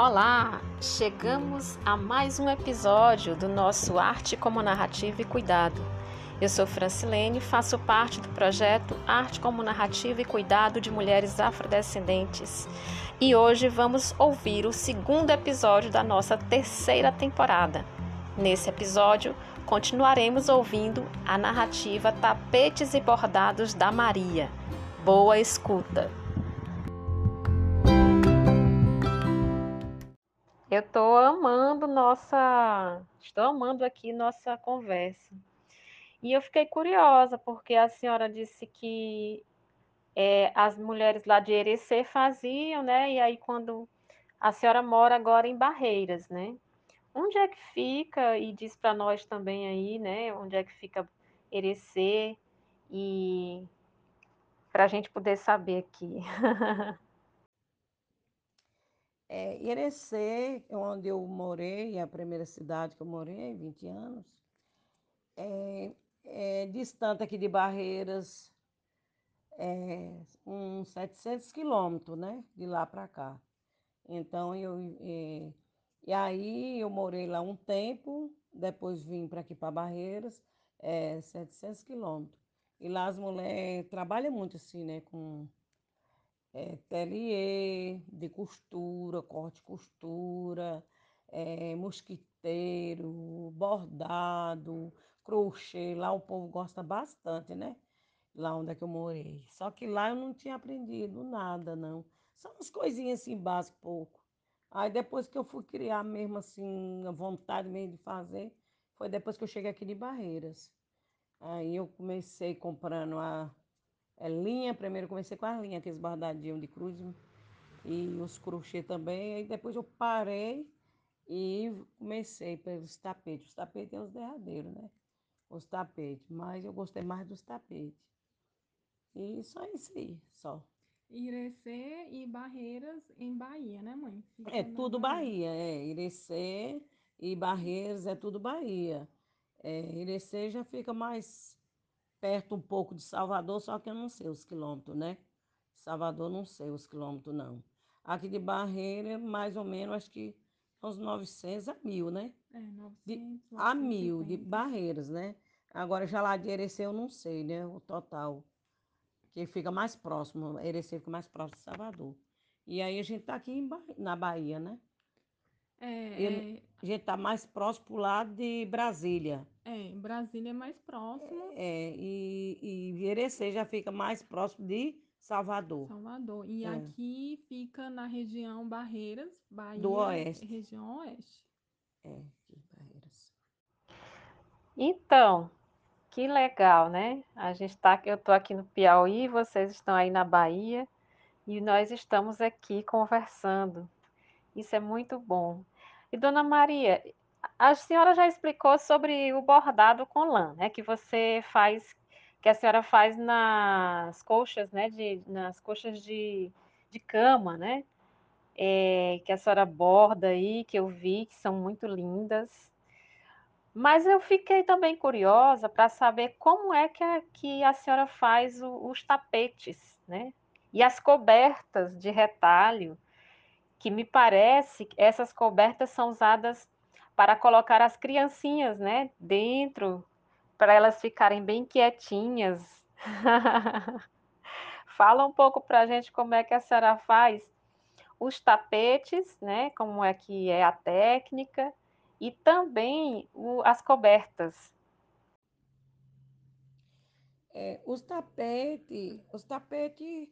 Olá! Chegamos a mais um episódio do nosso Arte como Narrativa e Cuidado. Eu sou Francilene faço parte do projeto Arte como Narrativa e Cuidado de Mulheres Afrodescendentes. E hoje vamos ouvir o segundo episódio da nossa terceira temporada. Nesse episódio, continuaremos ouvindo a narrativa Tapetes e Bordados da Maria. Boa escuta! Eu estou amando nossa, estou amando aqui nossa conversa. E eu fiquei curiosa porque a senhora disse que é, as mulheres lá de Erecê faziam, né? E aí quando a senhora mora agora em Barreiras, né? Onde é que fica e diz para nós também aí, né? Onde é que fica Erecê e para a gente poder saber aqui. É, Irecê, onde eu morei, a primeira cidade que eu morei, 20 anos, é, é distante aqui de Barreiras, é, uns 700 quilômetros, né? De lá para cá. Então, eu... É, e aí, eu morei lá um tempo, depois vim para aqui para Barreiras, é, 700 quilômetros. E lá as mulheres trabalham muito assim, né? Com é, ateliê de costura, corte costura, é, mosquiteiro, bordado, crochê. Lá o povo gosta bastante, né? Lá onde é que eu morei. Só que lá eu não tinha aprendido nada, não. São umas coisinhas assim básicas, pouco. Aí depois que eu fui criar mesmo assim, a vontade mesmo de fazer, foi depois que eu cheguei aqui de Barreiras. Aí eu comecei comprando a é, linha, primeiro comecei com as linhas, aqueles bordadinhos de cruz e os crochê também. Aí depois eu parei e comecei pelos tapetes. Os tapetes é os derradeiros, né? Os tapetes, mas eu gostei mais dos tapetes. E só isso aí, só. Irecê e Barreiras em Bahia, né, mãe? Fica é tudo Bahia. Bahia, é. Irecê e Barreiras é tudo Bahia. É, Irecê já fica mais perto um pouco de Salvador, só que eu não sei os quilômetros, né? Salvador não sei os quilômetros, não. Aqui de Barreira, mais ou menos, acho que uns 900 a mil, né? É, 900, de, A mil, de Barreiras, né? Agora, já lá de Erecê eu não sei, né? O total. Que fica mais próximo, Erecê fica mais próximo de Salvador. E aí a gente tá aqui ba... na Bahia, né? É, é... A gente tá mais próximo pro lado de Brasília. É, Brasília é mais próximo. É, e, e Irecê já fica mais próximo de Salvador. Salvador. E é. aqui fica na região Barreiras, Bahia. Do Oeste. Região Oeste. É, aqui, Barreiras. Então, que legal, né? A gente tá, eu estou aqui no Piauí, vocês estão aí na Bahia e nós estamos aqui conversando. Isso é muito bom. E Dona Maria, a senhora já explicou sobre o bordado com lã, né? Que você faz, que a senhora faz nas coxas, né? De, nas coxas de, de cama, né? É, que a senhora borda aí, que eu vi, que são muito lindas. Mas eu fiquei também curiosa para saber como é que a, que a senhora faz o, os tapetes, né? E as cobertas de retalho, que me parece que essas cobertas são usadas para colocar as criancinhas, né, dentro, para elas ficarem bem quietinhas. Fala um pouco para a gente como é que a senhora faz os tapetes, né, como é que é a técnica, e também o, as cobertas. É, os tapetes, os tapetes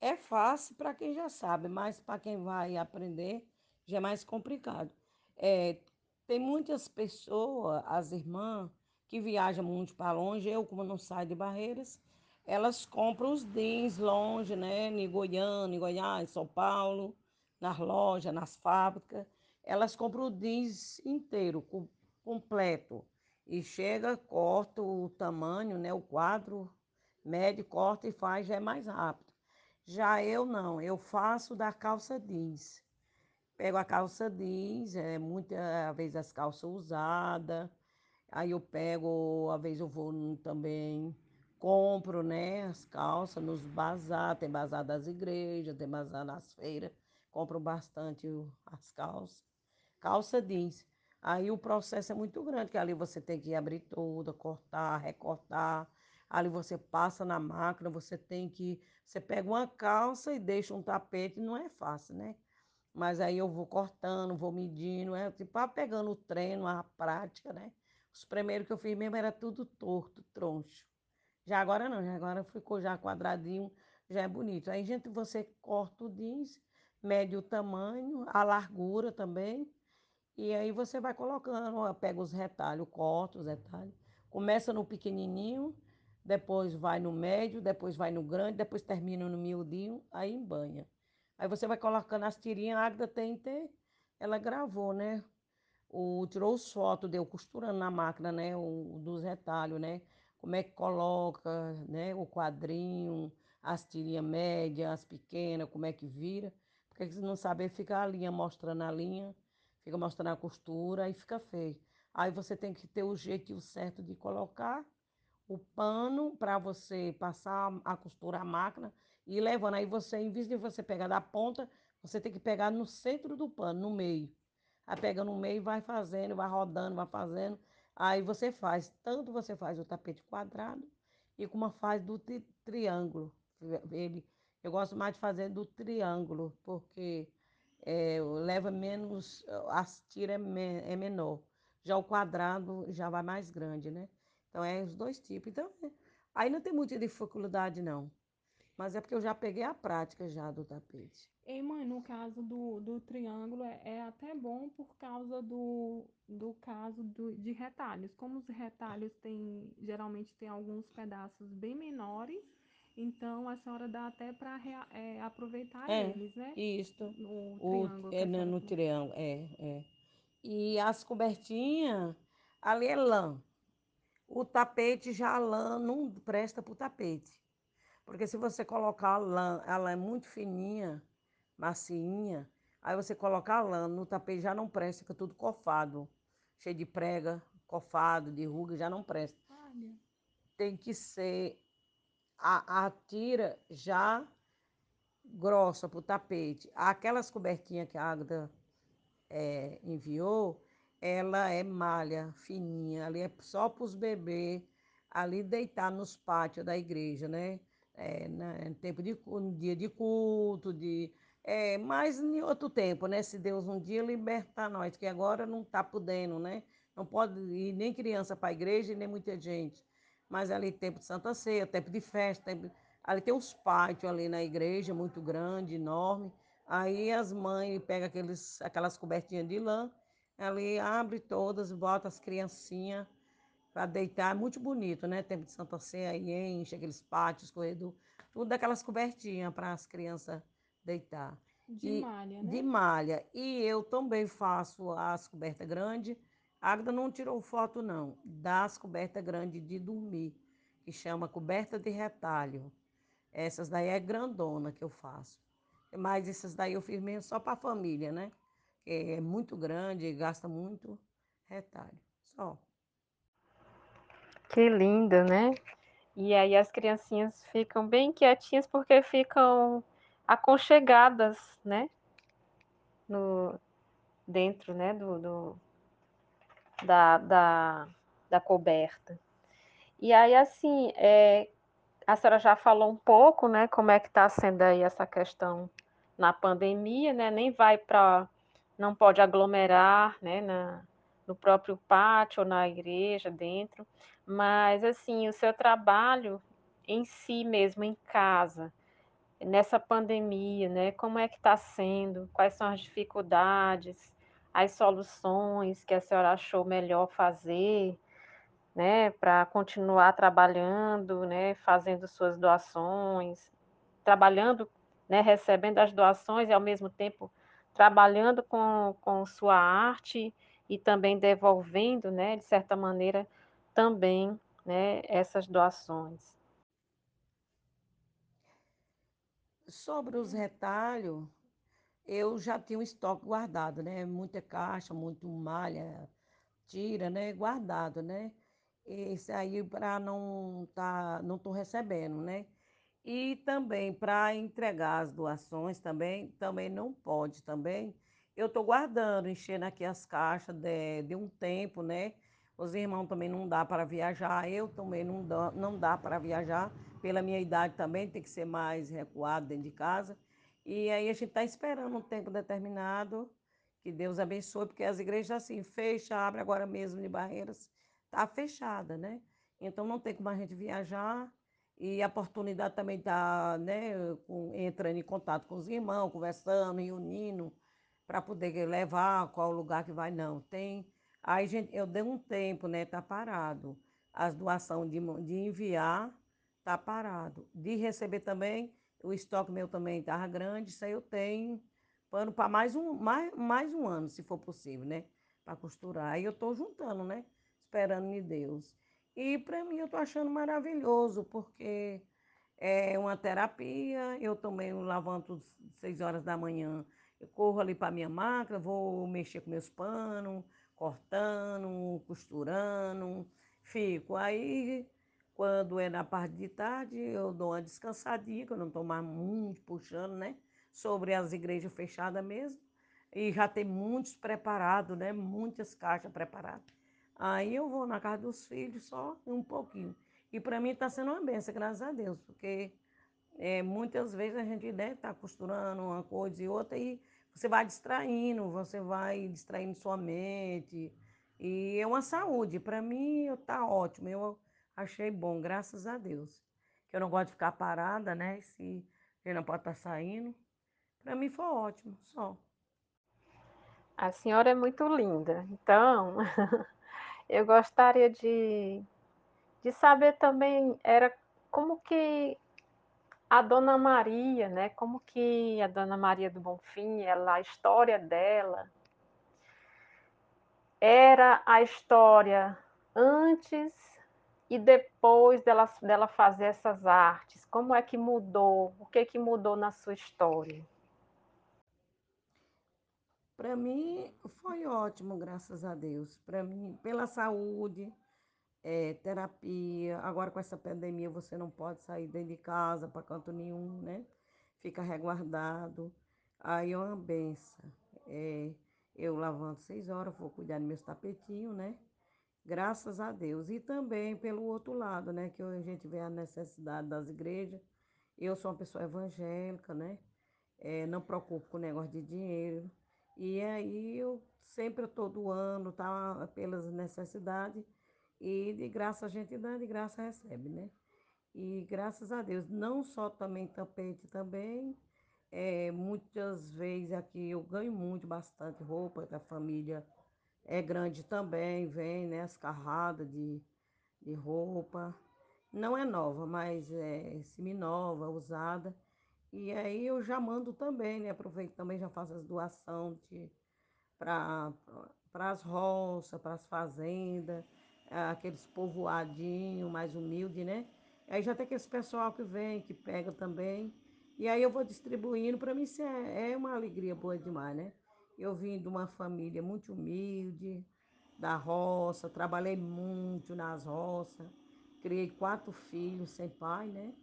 é fácil para quem já sabe, mas para quem vai aprender já é mais complicado. É, tem muitas pessoas, as irmãs, que viajam muito para longe. Eu, como não saio de Barreiras, elas compram os jeans longe, né? Em Goiânia, em Goiás, em São Paulo, nas lojas, nas fábricas. Elas compram o jeans inteiro, completo. E chega, corta o tamanho, né? O quadro médio, corta e faz, já é mais rápido. Já eu não, eu faço da calça jeans. Pego a calça jeans, é, muitas vezes as calças usadas. Aí eu pego, às vezes eu vou também, compro, né, as calças nos bazar, tem bazar das igrejas, tem bazar nas feiras. compro bastante as calças. Calça jeans. Aí o processo é muito grande, que ali você tem que abrir tudo, cortar, recortar. Ali você passa na máquina, você tem que. Você pega uma calça e deixa um tapete, não é fácil, né? Mas aí eu vou cortando, vou medindo, é tipo, pegando o treino, a prática, né? Os primeiros que eu fiz mesmo era tudo torto, troncho. Já agora não, já agora ficou já quadradinho, já é bonito. Aí, gente, você corta o jeans, mede o tamanho, a largura também. E aí você vai colocando, pega os retalhos, corta os retalhos. Começa no pequenininho, depois vai no médio, depois vai no grande, depois termina no miudinho, aí embanha. Aí você vai colocando as tirinhas, a Agda tem, tem, ela gravou, né? O, tirou os fotos, deu costurando na máquina, né? O, dos retalhos, né? Como é que coloca, né? O quadrinho, as tirinhas médias, as pequenas, como é que vira. Porque se não saber, fica a linha mostrando a linha, fica mostrando a costura, aí fica feio. Aí você tem que ter o jeito certo de colocar o pano para você passar a costura a máquina e levando. Aí você, em vez de você pegar da ponta, você tem que pegar no centro do pano, no meio. Aí pega no meio, vai fazendo, vai rodando, vai fazendo. Aí você faz, tanto você faz o tapete quadrado e como faz do tri triângulo. Ele, eu gosto mais de fazer do triângulo, porque é, leva menos, as tiras é, é menor. Já o quadrado já vai mais grande, né? Então, é os dois tipos. Então, é, aí não tem muita dificuldade, não. Mas é porque eu já peguei a prática já do tapete. Ei, mãe, no caso do, do triângulo, é, é até bom por causa do, do caso do, de retalhos. Como os retalhos tem, geralmente tem alguns pedaços bem menores, então a senhora dá até para é, aproveitar é, eles, né? Isso. No o, triângulo. É, no, no triângulo, é, é. E as cobertinhas, ali é lã. O tapete já a lã não presta para o tapete. Porque se você colocar a lã, ela é muito fininha, macinha, aí você colocar a lã no tapete já não presta, fica tudo cofado, cheio de prega, cofado, de ruga, já não presta. Olha. Tem que ser a, a tira já grossa para o tapete. Aquelas cobertinhas que a Agda é, enviou, ela é malha fininha, ali é só para os bebês ali deitar nos pátios da igreja, né? É, né? tempo de dia de culto, de é, mas em outro tempo, né? Se Deus um dia libertar nós, que agora não está podendo, né? Não pode ir nem criança para a igreja, nem muita gente. Mas ali tempo de Santa Ceia, tempo de festa, tempo... ali tem uns pátios ali na igreja, muito grande, enorme. Aí as mães pegam aqueles, aquelas cobertinhas de lã ali abre todas, bota as criancinhas para deitar. É muito bonito, né? Tempo de Santa Ceia, aí enche aqueles pátios, corredor, tudo daquelas cobertinhas para as crianças deitar. De e, malha, né? De malha. E eu também faço as cobertas grandes. A Agda não tirou foto, não, das cobertas grandes de dormir, que chama coberta de retalho. Essas daí é grandona que eu faço. Mas essas daí eu fiz mesmo só para a família, né? É muito grande, gasta muito retalho. Só. Que linda, né? E aí as criancinhas ficam bem quietinhas porque ficam aconchegadas, né? No, dentro, né? Do, do da, da, da coberta. E aí, assim, é, a senhora já falou um pouco, né? Como é que está sendo aí essa questão na pandemia, né? Nem vai para não pode aglomerar, né, na, no próprio pátio ou na igreja dentro, mas assim, o seu trabalho em si mesmo, em casa, nessa pandemia, né, como é que está sendo, quais são as dificuldades, as soluções que a senhora achou melhor fazer, né, para continuar trabalhando, né, fazendo suas doações, trabalhando, né, recebendo as doações e ao mesmo tempo trabalhando com, com sua arte e também devolvendo, né, de certa maneira, também né, essas doações. Sobre os retalhos, eu já tinha um estoque guardado, né? Muita caixa, muito malha, tira, né? Guardado, né? Esse aí para não tá, não tô recebendo, né? E também para entregar as doações também, também não pode também. Eu estou guardando, enchendo aqui as caixas de, de um tempo, né? Os irmãos também não dá para viajar, eu também não dá, não dá para viajar, pela minha idade também tem que ser mais recuado dentro de casa. E aí a gente está esperando um tempo determinado, que Deus abençoe, porque as igrejas assim, fecha, abre agora mesmo de Barreiras, está fechada, né? Então não tem como a gente viajar e a oportunidade também está né, entrando em contato com os irmãos, conversando, reunindo, para poder levar qual lugar que vai, não. Tem. Aí gente, eu dei um tempo, né? Tá parado. As doações de, de enviar, tá parado. De receber também, o estoque meu também estava grande, isso aí eu tenho pano para mais um, mais, mais um ano, se for possível, né? Para costurar. Aí eu estou juntando, né? Esperando em Deus. E para mim eu estou achando maravilhoso, porque é uma terapia. Eu também levanto seis horas da manhã, eu corro ali para minha máquina, vou mexer com meus panos, cortando, costurando, fico. Aí, quando é na parte de tarde, eu dou uma descansadinha, que eu não estou mais muito puxando, né? Sobre as igrejas fechadas mesmo. E já tem muitos preparados, né? Muitas caixas preparadas. Aí eu vou na casa dos filhos só um pouquinho. E para mim está sendo uma benção, graças a Deus, porque é, muitas vezes a gente deve estar tá costurando uma coisa e outra e você vai distraindo, você vai distraindo sua mente. E é uma saúde. Para mim está ótimo. Eu achei bom, graças a Deus. Que eu não gosto de ficar parada, né? Se ele não pode estar tá saindo. Para mim foi ótimo, só. A senhora é muito linda. Então, Eu gostaria de, de saber também era como que a Dona Maria, né? Como que a Dona Maria do Bonfim, ela, a história dela era a história antes e depois dela, dela fazer essas artes. Como é que mudou? O que que mudou na sua história? Para mim foi ótimo, graças a Deus. Para mim, pela saúde, é, terapia. Agora com essa pandemia você não pode sair dentro de casa para canto nenhum, né? Fica resguardado. Aí é uma benção. É, eu lavando seis horas, vou cuidar dos meus tapetinhos, né? Graças a Deus. E também pelo outro lado, né? Que a gente vê a necessidade das igrejas. Eu sou uma pessoa evangélica, né? É, não preocupo com o negócio de dinheiro. E aí eu sempre todo ano, tá? Pelas necessidades. E de graça a gente dá, de graça recebe, né? E graças a Deus, não só também tapete também, é, muitas vezes aqui eu ganho muito, bastante roupa, da família é grande também, vem, né, as carradas de, de roupa. Não é nova, mas é semi-nova, usada. E aí eu já mando também, né? Aproveito também, já faço as doações para as roças, para as fazendas, aqueles povoadinhos mais humildes, né? Aí já tem aquele pessoal que vem, que pega também. E aí eu vou distribuindo, para mim isso é, é uma alegria boa demais, né? Eu vim de uma família muito humilde, da roça, trabalhei muito nas roças, criei quatro filhos sem pai, né?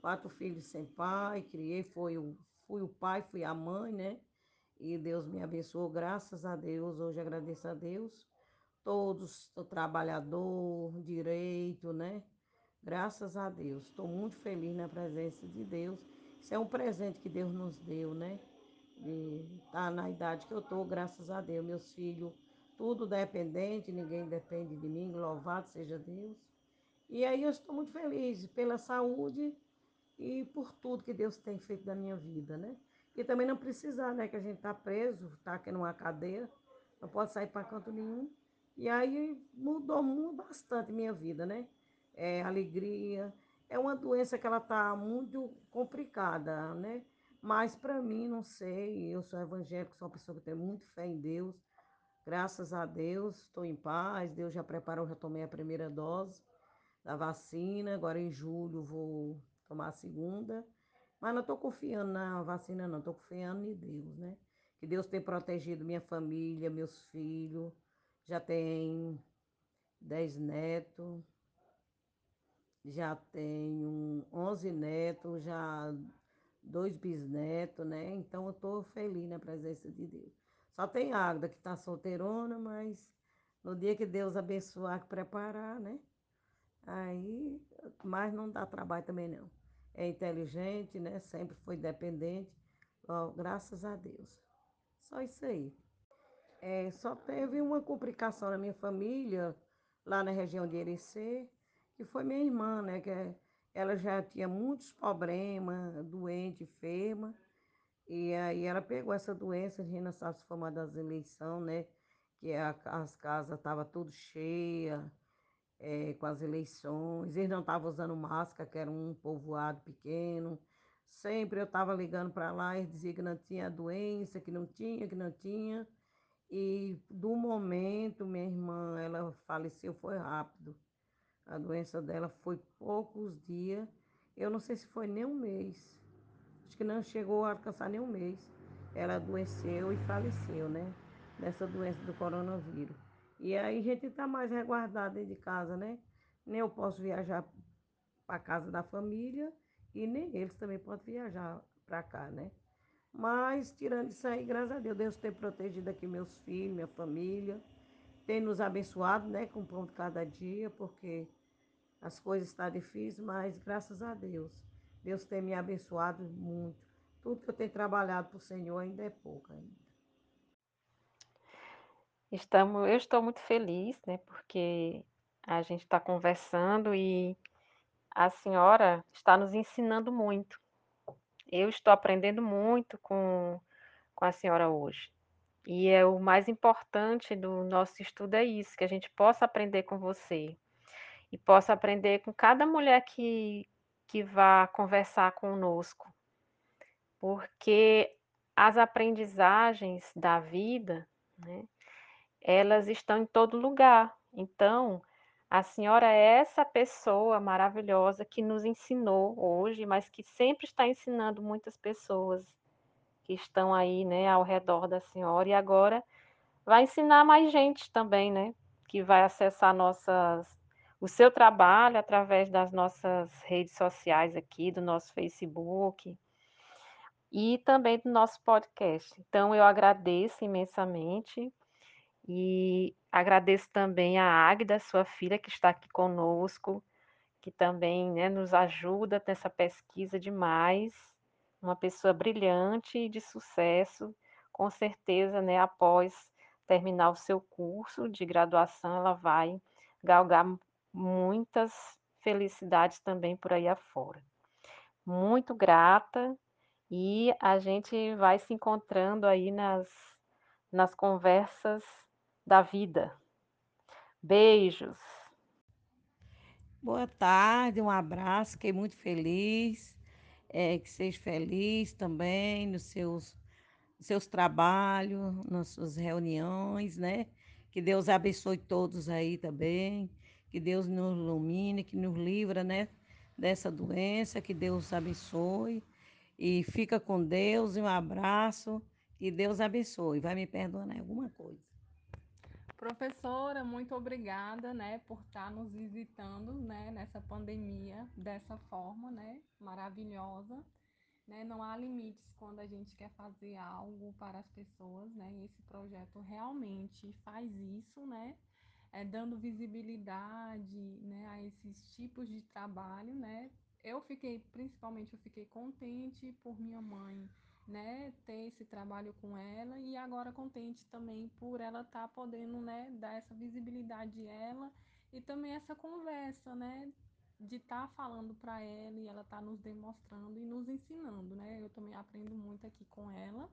Quatro filhos sem pai, criei, foi o, fui o pai, fui a mãe, né? E Deus me abençoou, graças a Deus, hoje agradeço a Deus. Todos, o trabalhador, direito, né? Graças a Deus. Estou muito feliz na presença de Deus. Isso é um presente que Deus nos deu, né? De estar tá na idade que eu estou, graças a Deus. Meus filhos, tudo dependente, ninguém depende de mim, louvado seja Deus. E aí eu estou muito feliz pela saúde e por tudo que Deus tem feito na minha vida, né? E também não precisar, né? Que a gente tá preso, tá aqui numa cadeia, não pode sair para canto nenhum. E aí mudou muito, bastante minha vida, né? É, alegria. É uma doença que ela tá muito complicada, né? Mas para mim, não sei, eu sou evangélico, sou uma pessoa que tem muito fé em Deus. Graças a Deus, estou em paz. Deus já preparou, já tomei a primeira dose da vacina. Agora em julho vou tomar a segunda. Mas não estou confiando na vacina, não. Estou confiando em Deus, né? Que Deus tem protegido minha família, meus filhos. Já tem dez netos. Já tenho 11 netos, já dois bisnetos, né? Então eu estou feliz na presença de Deus. Só tem Águeda que está solteirona, mas no dia que Deus abençoar, que preparar, né? Aí, mas não dá trabalho também não. É inteligente, né? Sempre foi dependente. Oh, graças a Deus. Só isso aí. É, só teve uma complicação na minha família, lá na região de Erecê, que foi minha irmã, né? Que é, ela já tinha muitos problemas, doente, enferma. E aí ela pegou essa doença, a gente não sabe se foi uma das eleições, né? Que a, as casas estavam tudo cheias, é, com as eleições. Eles não estavam usando máscara, que era um povoado pequeno. Sempre eu estava ligando para lá e dizia que não tinha doença, que não tinha, que não tinha. E do momento, minha irmã, ela faleceu, foi rápido. A doença dela foi poucos dias. Eu não sei se foi nem um mês. Acho que não chegou a alcançar nem um mês. Ela adoeceu e faleceu, né? Nessa doença do coronavírus. E aí a gente está mais resguardado dentro de casa, né? Nem eu posso viajar para casa da família e nem eles também podem viajar para cá, né? Mas, tirando isso aí, graças a Deus, Deus tem protegido aqui meus filhos, minha família, tem nos abençoado, né, com o pão de cada dia, porque as coisas estão difíceis, mas graças a Deus, Deus tem me abençoado muito. Tudo que eu tenho trabalhado para o Senhor ainda é pouco ainda. Estamos, eu estou muito feliz, né, porque a gente está conversando e a senhora está nos ensinando muito. Eu estou aprendendo muito com, com a senhora hoje. E é o mais importante do nosso estudo é isso, que a gente possa aprender com você e possa aprender com cada mulher que, que vá conversar conosco. Porque as aprendizagens da vida, né, elas estão em todo lugar. Então, a senhora é essa pessoa maravilhosa que nos ensinou hoje, mas que sempre está ensinando muitas pessoas que estão aí, né, ao redor da senhora e agora vai ensinar mais gente também, né, que vai acessar nossas o seu trabalho através das nossas redes sociais aqui, do nosso Facebook e também do nosso podcast. Então eu agradeço imensamente e agradeço também a Águida, sua filha, que está aqui conosco, que também né, nos ajuda nessa pesquisa demais. Uma pessoa brilhante e de sucesso, com certeza, né, após terminar o seu curso de graduação, ela vai galgar muitas felicidades também por aí afora. Muito grata e a gente vai se encontrando aí nas, nas conversas da vida. Beijos. Boa tarde, um abraço, fiquei muito feliz. É, que seja feliz também nos seus, seus trabalhos, nas suas reuniões, né? Que Deus abençoe todos aí também. Que Deus nos ilumine, que nos livra, né? Dessa doença, que Deus abençoe. E fica com Deus e um abraço. Que Deus abençoe. Vai me perdoar alguma coisa. Professora, muito obrigada, né, por estar nos visitando, né, nessa pandemia dessa forma, né, maravilhosa, né? Não há limites quando a gente quer fazer algo para as pessoas, né? E esse projeto realmente faz isso, né? É, dando visibilidade, né, a esses tipos de trabalho, né? Eu fiquei, principalmente, eu fiquei contente por minha mãe né, ter esse trabalho com ela e agora contente também por ela estar tá podendo, né, dar essa visibilidade ela e também essa conversa, né, de estar tá falando para ela e ela tá nos demonstrando e nos ensinando, né? Eu também aprendo muito aqui com ela.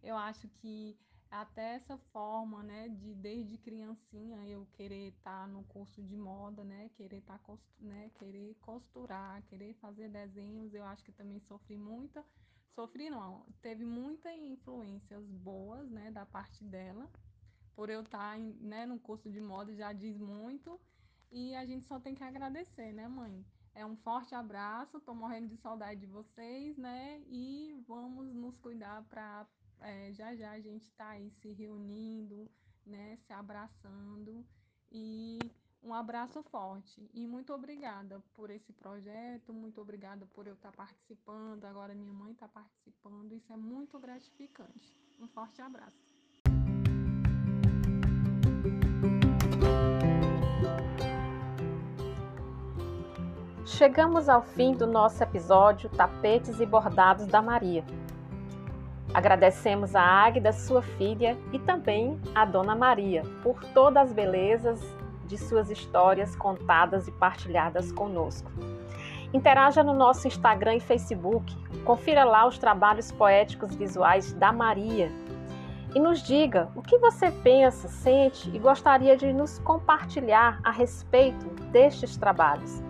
Eu acho que até essa forma, né, de desde criancinha eu querer estar tá no curso de moda, né, querer tá né, querer costurar, querer fazer desenhos, eu acho que também sofri muita Sofri não, teve muitas influências boas, né, da parte dela. Por eu estar, tá né, no curso de moda já diz muito. E a gente só tem que agradecer, né, mãe? É um forte abraço, tô morrendo de saudade de vocês, né? E vamos nos cuidar para é, já já a gente tá aí se reunindo, né? Se abraçando. E abraço forte e muito obrigada por esse projeto, muito obrigada por eu estar participando. Agora minha mãe está participando, isso é muito gratificante. Um forte abraço. Chegamos ao fim do nosso episódio Tapetes e Bordados da Maria. Agradecemos a Águida, sua filha, e também a Dona Maria por todas as belezas de suas histórias contadas e partilhadas conosco. Interaja no nosso Instagram e Facebook, confira lá os trabalhos poéticos visuais da Maria e nos diga o que você pensa, sente e gostaria de nos compartilhar a respeito destes trabalhos.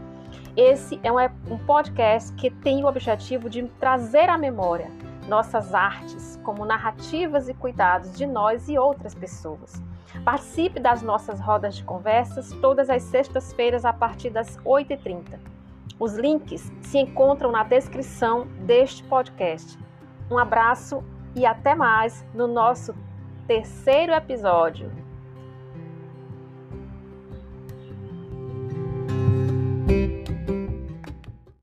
Esse é um podcast que tem o objetivo de trazer à memória nossas artes como narrativas e cuidados de nós e outras pessoas. Participe das nossas rodas de conversas todas as sextas-feiras a partir das 8h30. Os links se encontram na descrição deste podcast. Um abraço e até mais no nosso terceiro episódio.